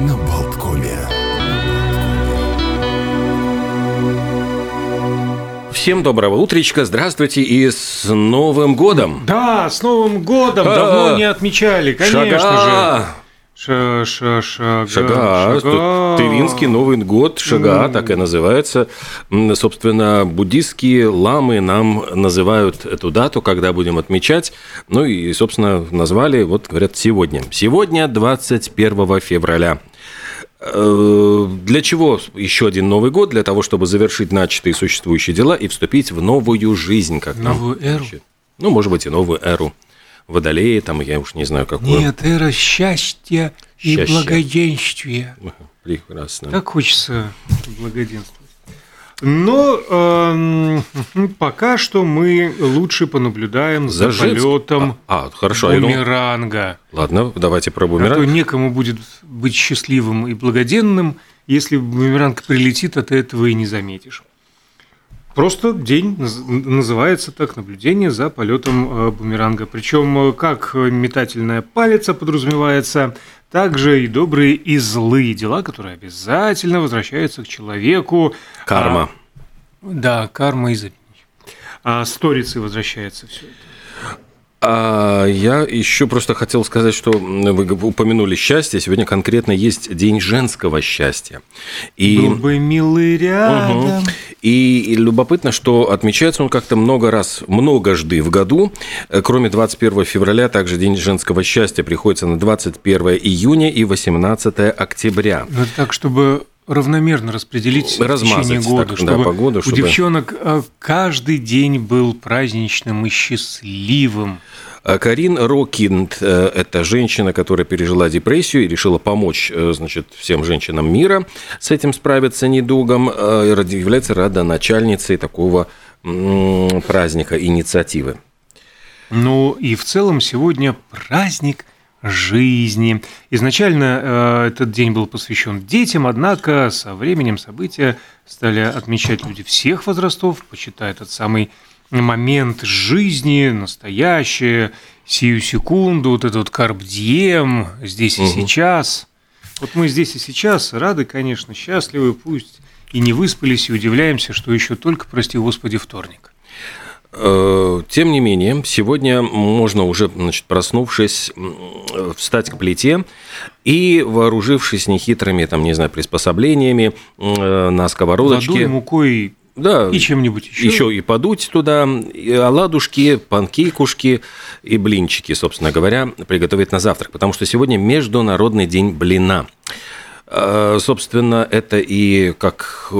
на Болткоме. Всем доброго утречка, здравствуйте и с Новым годом! Да, с Новым годом! А, Давно не отмечали, конечно же. Ша ша шага, Шага, шага. Тывинский Новый год, Шага, так и называется. Собственно, буддистские ламы нам называют эту дату, когда будем отмечать. Ну и, собственно, назвали, вот говорят, сегодня. Сегодня 21 февраля. Э, Для чего еще один Новый год? Для того, чтобы завершить начатые существующие дела и вступить в новую жизнь, как нам Новую эру? учат. Ну, может быть, и новую эру. Водолеи, там, я уж не знаю, какую. Нет, эра счастья и благоденствия. Прекрасно. Так хочется благоденствовать. Но эм, пока что мы лучше понаблюдаем за, За полетом А, а, хорошо. я думал- бумеранга. Ладно, давайте про А то бумеранг. некому будет быть счастливым и благоденным, если бумеранг прилетит, а ты этого и не заметишь. Просто день наз- называется так наблюдение за полетом э, бумеранга. Причем как метательная палица подразумевается, так же и добрые и злые дела, которые обязательно возвращаются к человеку. Карма. А, да, карма и забвение. А сторицей возвращается все это. А я еще просто хотел сказать, что вы упомянули счастье. Сегодня конкретно есть День женского счастья. И, Был бы милый рядом. Мгм. и, и любопытно, что отмечается он как-то много раз, многожды в году. Э, Кроме 21 февраля, также День женского счастья приходится на 21 июня и 18 октября. Это так, чтобы равномерно распределить в Размазать течение года, так, да, чтобы, по году, у чтобы- девчонок э, каждый день был праздничным и счастливым. А Карин Рокинд – это женщина, которая пережила депрессию и решила помочь э, значит, всем женщинам мира с этим справиться недугом, э, является родоначальницей такого праздника, инициативы. Ну и в целом сегодня праздник жизни. Изначально э, этот день был посвящен детям, однако со временем события стали отмечать люди всех возрастов, почитая этот самый момент жизни, настоящее, сию секунду, вот этот карп дием, здесь и Мгм. сейчас. Вот мы здесь и сейчас рады, конечно, счастливы, пусть и не выспались, и удивляемся, что еще только, прости господи, вторник. Э, Тем не менее, сегодня можно уже, значит, проснувшись, м, встать к плите и, вооружившись нехитрыми, там, не знаю, приспособлениями э, на сковородочке... Водой, мукой Да, и чем-нибудь еще. еще и подуть туда, и оладушки, панкейкушки и блинчики, собственно говоря, приготовить на завтрак, потому что сегодня Международный день блина. Э, Собственно, это и как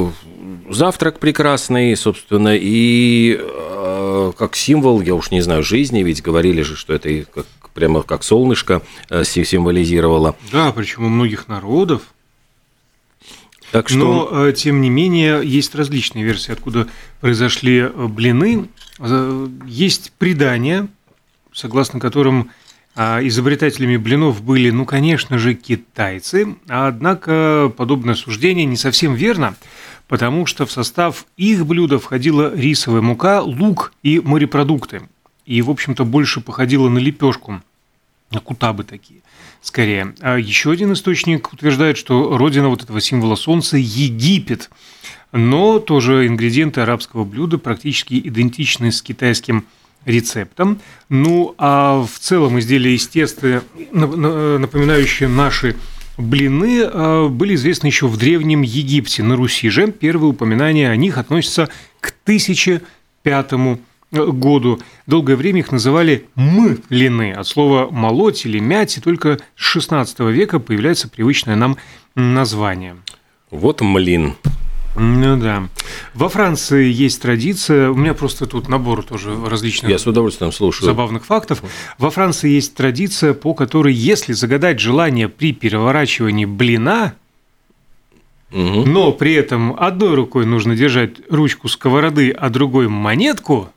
завтрак прекрасный, собственно, и э, как символ, я уж не знаю, жизни, ведь говорили же, что это и как, прямо как солнышко э, си- символизировало. Да, причем у многих народов. Так что... Но, э, тем не менее, есть различные версии, откуда произошли э, блины. Э, Есть предания, согласно которым изобретателями блинов были, ну, конечно же, китайцы. Однако подобное суждение не совсем верно, потому что в состав их блюда входила рисовая мука, лук и морепродукты. И, в общем-то, больше походило на лепешку, на кутабы такие, скорее. А еще один источник утверждает, что родина вот этого символа солнца – Египет. Но тоже ингредиенты арабского блюда практически идентичны с китайским рецептом. Ну, а в целом изделия из теста, на- на- напоминающие наши блины, э, были известны еще в Древнем Египте. На Руси же первые упоминания о них относятся к 1005 году. Долгое время их называли млины, от слова «молоть» или «мять», и только с XVI века появляется привычное нам название. Вот млин. Ну да. Во Франции есть традиция, у меня просто тут набор тоже различных Я с удовольствием слушаю. забавных фактов. Во Франции есть традиция, по которой, если загадать желание при переворачивании блина, Мгм. но при этом одной рукой нужно держать ручку сковороды, а другой монетку,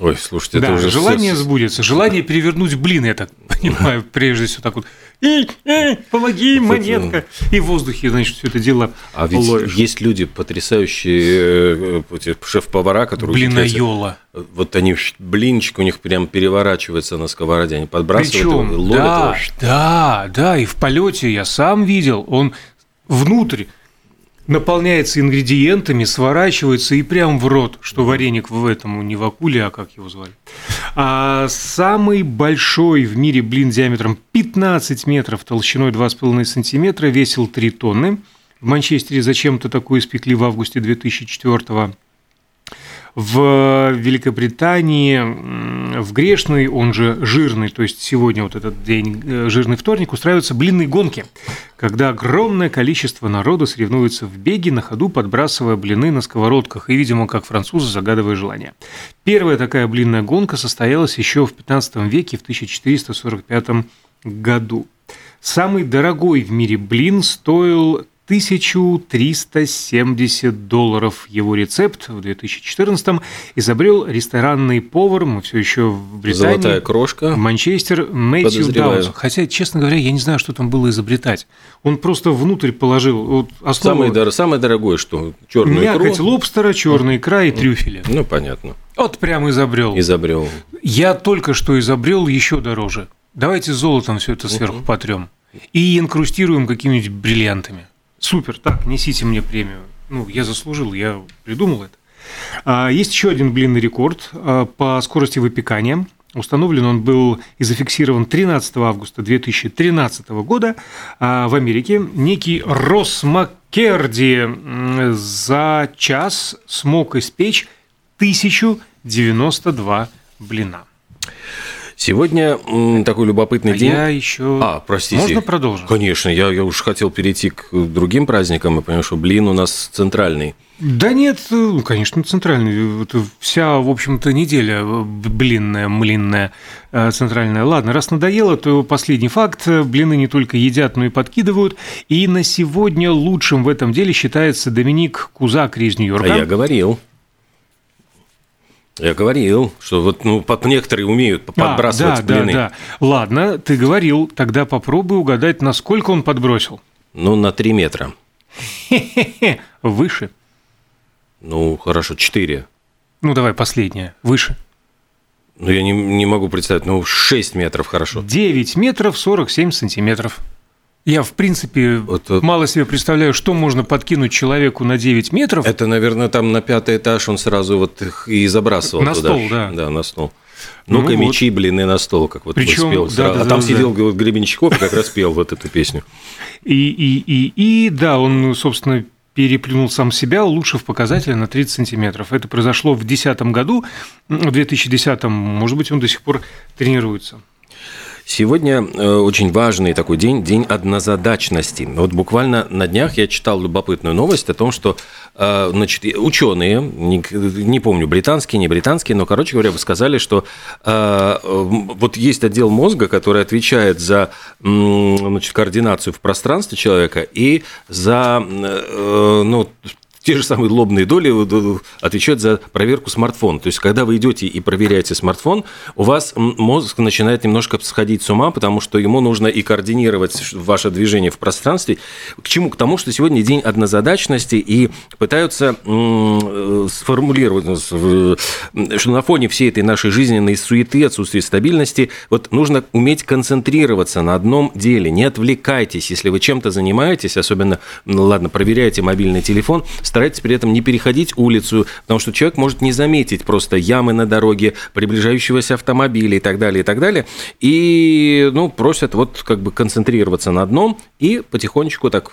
Ой, слушайте, да, это уже желание все... сбудется. Желание перевернуть блин, я так понимаю, прежде всего так вот. Эй, эй, помоги, монетка. И в воздухе, значит, все это дело А ведь ловишь. есть люди потрясающие, э, шеф-повара, которые... Блинайола. Вот они, блинчик у них прям переворачивается на сковороде, они подбрасывают его, Причем, ловят да, его. да, да, и в полете я сам видел, он внутрь наполняется ингредиентами, сворачивается и прям в рот, что вареник в этом не в акуле, а как его звали. А самый большой в мире блин диаметром 15 метров, толщиной 2,5 сантиметра, весил 3 тонны. В Манчестере зачем-то такое испекли в августе 2004 года. В Великобритании в грешный, он же жирный, то есть сегодня вот этот день, э, жирный вторник, устраиваются блинные гонки, когда огромное количество народа соревнуется в беге, на ходу подбрасывая блины на сковородках и, видимо, как французы, загадывая желание. Первая такая блинная гонка состоялась еще в 15 веке, в 1445 году. Самый дорогой в мире блин стоил 1370 долларов. Его рецепт в 2014 изобрел ресторанный повар, мы все еще в Британии. Золотая крошка. Манчестер Мэтью. Даунс. Хотя, честно говоря, я не знаю, что там было изобретать. Он просто внутрь положил вот основу Самое, дор- самое дорогое, что черную мякоть икру. лобстера, черная икра и трюфели. Ну, понятно. Вот прям изобрел. Изобрел. Я только что изобрел еще дороже. Давайте золотом все это сверху потрем и инкрустируем какими-нибудь бриллиантами. Супер, так, несите мне премию. Ну, я заслужил, я придумал это. А, Есть еще один блинный рекорд а, по скорости выпекания. Установлен он был и зафиксирован 13 августа 2013 года а, в Америке. Некий Росс Маккерди за час смог испечь 1092 блина. Сегодня м, такой любопытный А день. я еще... А, простите. Можно продолжить? Конечно, я, я уж хотел перейти к другим праздникам, и понимаю, что блин у нас центральный. Да нет, ну, конечно, центральный. Вся, в общем-то, неделя э, блинная, млинная, э, центральная. Ладно, раз надоело, то последний факт. Блины не только едят, но и подкидывают. И на сегодня лучшим в этом деле считается Доминик Кузак из А Нью-Йорка. я говорил. Я говорил, что вот ну, под- некоторые умеют А, подбрасывать да, блины. да, да. Ладно, ты говорил, тогда попробуй угадать, насколько он подбросил. Ну, на 3 метра. Хе-хе-хе, выше. Ну, хорошо, 4. Ну, давай последнее, выше. Ну, я не, не могу представить, ну, 6 метров хорошо. 9 метров 47 сантиметров. Я, в принципе, Вот, вот. мало себе представляю, что можно подкинуть человеку на 9 метров. Это, наверное, там на пятый этаж он сразу вот их и забрасывал На туда. стол, да. Да, на стол. Ну-ка, Ну вот. мечи, блины на стол, как вот Причём, спел. да, да, а там да, сидел вот Гребенщиков и как раз пел вот эту песню. И, и, и, и, да, он, собственно, переплюнул сам себя, улучшив показатель на 30 сантиметров. Это произошло в 2010 году, в 2010, может быть, он до сих пор тренируется. Сегодня э, очень важный такой день, день однозадачности. Вот буквально на днях я читал любопытную новость о том, что э, значит, ученые, не, не помню, британские, не британские, но, короче говоря, сказали, что э, вот есть отдел мозга, который отвечает за значит, координацию в пространстве человека и за ну, те же самые лобные доли э, отвечают за проверку смартфона. То есть, когда вы идете и проверяете смартфон, у вас мозг начинает немножко сходить с ума, потому что ему нужно и координировать ваше движение в пространстве. К чему? К тому, что сегодня день однозадачности, и пытаются э, сформулировать, что на фоне всей этой нашей жизненной суеты, отсутствия стабильности, вот нужно уметь концентрироваться на одном деле. Не отвлекайтесь, если вы чем-то занимаетесь, особенно, ну, ладно, проверяете мобильный телефон, старайтесь при этом не переходить улицу, потому что человек может не заметить просто ямы на дороге, приближающегося автомобиля и так далее, и так далее. И, ну, просят вот как бы концентрироваться на одном и потихонечку так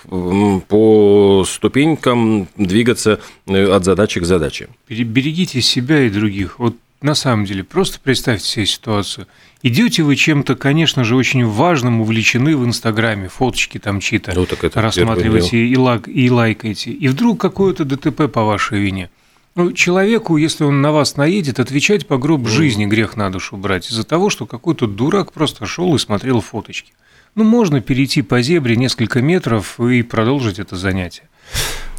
по ступенькам двигаться э, от задачи к задаче. Бере- Берегите себя и других. Вот на самом деле, просто представьте себе ситуацию. Идете вы чем-то, конечно же, очень важным, увлечены в Инстаграме, фоточки там чьи-то Ну, так это рассматриваете и, лак- и лайкаете, и вдруг какое-то ДТП по вашей вине. Ну, человеку, если он на вас наедет, отвечать по гроб жизни грех на душу брать из-за того, что какой-то дурак просто шел и смотрел фоточки. Ну, можно перейти по зебре несколько метров и продолжить это занятие.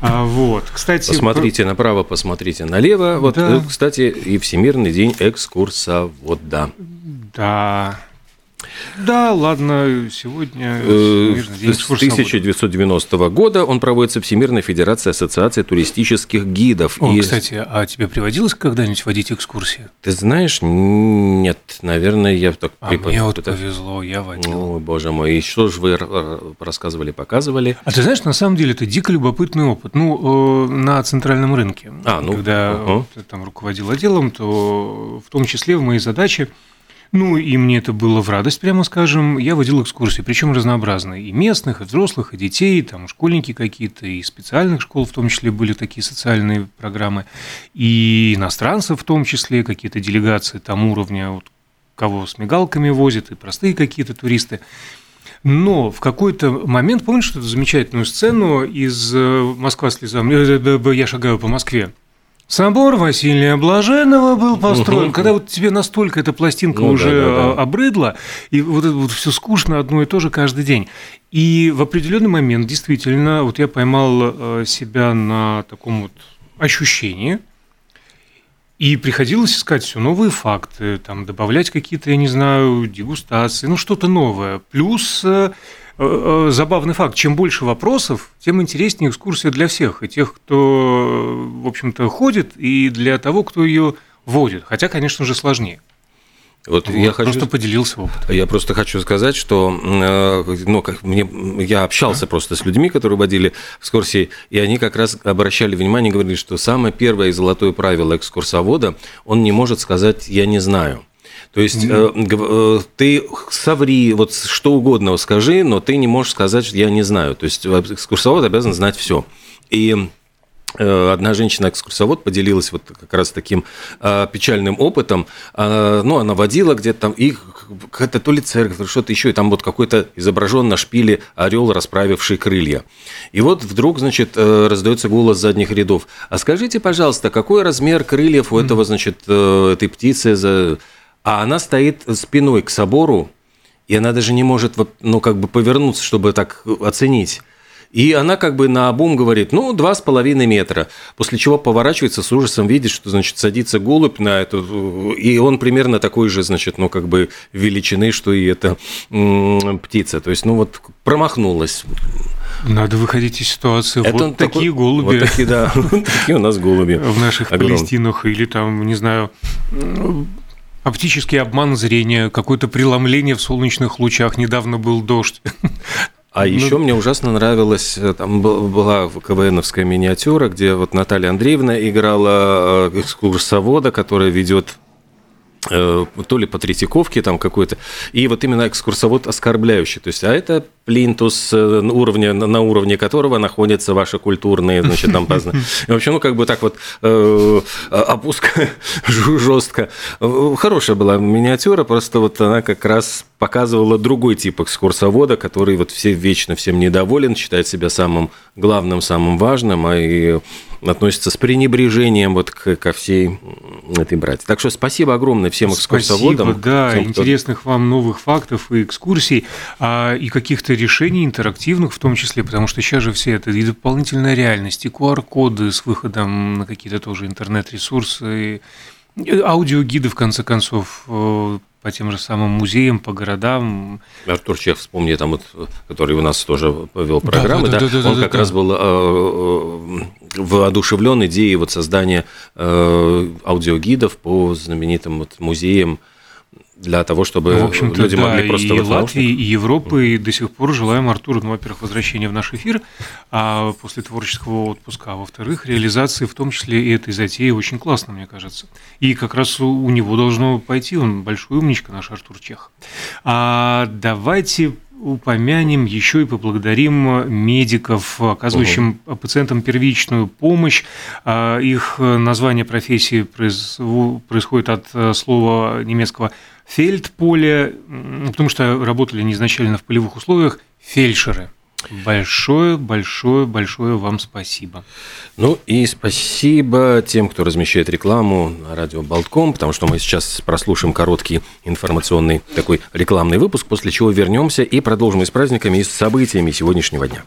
А, вот, кстати... Посмотрите направо, посмотрите налево. Вот, да. Э, кстати, и Всемирный день экскурсовода. Да, да, ладно, сегодня э, С 1990 года он проводится Всемирная Федерация Ассоциации туристических гидов. О, и... кстати, а тебе приводилось когда-нибудь водить экскурсии? Ты знаешь, нет, наверное, я так... А припом... мне вот это... повезло, я водил. О, боже мой, и что же вы рассказывали, показывали? А ты знаешь, на самом деле это дико любопытный опыт. Ну, на центральном рынке, а, ну, когда угу. ты там руководил отделом, то в том числе в моей задаче ну, и мне это было в радость, прямо скажем. Я водил экскурсии, причем разнообразные. И местных, и взрослых, и детей, там школьники какие-то, и специальных школ в том числе были такие социальные программы. И иностранцев в том числе, какие-то делегации там уровня, вот, кого с мигалками возят, и простые какие-то туристы. Но в какой-то момент, помнишь эту замечательную сцену из э, «Москва слезам»? Я шагаю по Москве. Собор Василия Блаженного был построен. Угу. Когда вот тебе настолько эта пластинка ну, уже да, да, да. обрыдла, и вот это вот все скучно одно и то же каждый день. И в определенный момент действительно вот я поймал э, себя на таком вот ощущении, и приходилось искать все новые факты, там, добавлять какие-то, я не знаю, дегустации, ну что-то новое. Плюс э, забавный факт. Чем больше вопросов, тем интереснее экскурсия для всех. И тех, кто, в общем-то, ходит, и для того, кто ее водит. Хотя, конечно же, сложнее. Вот, вот я хочу, просто поделился опытом. Я просто хочу сказать, что э, ну, как мне, я общался а? просто с людьми, которые водили экскурсии, и они как раз обращали внимание, говорили, что самое первое и золотое правило экскурсовода, он не может сказать «я не знаю». То есть mm-hmm. ты соври, вот что угодно скажи, но ты не можешь сказать, что я не знаю. То есть экскурсовод обязан знать все. И э, Одна женщина-экскурсовод поделилась вот как раз таким печальным опытом. Ну, она водила где-то там, и какая-то то ли церковь, что-то еще, и там вот какой-то изображен на шпиле орел, расправивший крылья. И вот вдруг, значит, раздается голос задних рядов. А скажите, пожалуйста, какой размер крыльев у этого, значит, этой птицы за а она стоит спиной к собору, и она даже не может вот, ну, как бы повернуться, чтобы так оценить. И она как бы на обум говорит, ну, два с половиной метра. После чего поворачивается с ужасом, видит, что, значит, садится голубь на эту... И он примерно такой же, значит, ну, как бы величины, что и эта птица. То есть, ну, вот промахнулась. Надо выходить из ситуации. Это вот такие такой, голуби. Вот такие, да, такие у нас голуби. В наших Палестинах или там, не знаю, Оптический обман зрения, какое-то преломление в солнечных лучах. Недавно был дождь. А ну, еще мне ужасно нравилось, э, там была КВНовская миниатюра, где вот Наталья Андреевна играла э, экскурсовода, которая ведет то ли по Третьяковке там какой-то, и вот именно экскурсовод оскорбляющий. То есть, а это плинтус, э, уровня, на уровне которого находятся ваши культурные, значит, там поздно. В общем, ну, как бы так вот э, опуска жестко. Хорошая была миниатюра, просто вот она как раз показывала другой тип экскурсовода, который вот все вечно всем недоволен, считает себя самым главным, самым важным, а и относится с пренебрежением вот к, ко всей этой братье. Так что спасибо огромное всем экскурсоводам. Спасибо, да, всем, кто... интересных вам новых фактов и экскурсий, а, и каких-то решений интерактивных в том числе, потому что сейчас же все это и дополнительная реальность, и QR-коды с выходом на какие-то тоже интернет-ресурсы, аудиогиды, в конце концов, э, по тем же самым музеям, по городам. Артур Чех, вспомни, там вот, который у нас тоже повел программы, да, да, да, да, он да, как да, раз был э, э, воодушевлен идеей вот создания э, аудиогидов по знаменитым вот музеям для того, чтобы ну, в общем-то, люди да, могли просто... И Латвии, и Европы, и до сих пор желаем Артуру, ну, во-первых, возвращения в наш эфир, а после творческого отпуска, а во-вторых, реализации, в том числе и этой затеи, очень классно, мне кажется. И как раз у него должно пойти, он большой умничка, наш Артур Чех. А давайте упомянем еще и поблагодарим медиков, оказывающим угу. пациентам первичную помощь. А, их название профессии происходит от э, слова немецкого фельдполе, потому что работали они изначально в полевых условиях, фельдшеры. Большое, большое, большое вам спасибо. Ну и спасибо тем, кто размещает рекламу на радио Болтком, потому что мы сейчас прослушаем короткий информационный такой рекламный выпуск, после чего вернемся и продолжим и с праздниками, и с событиями сегодняшнего дня.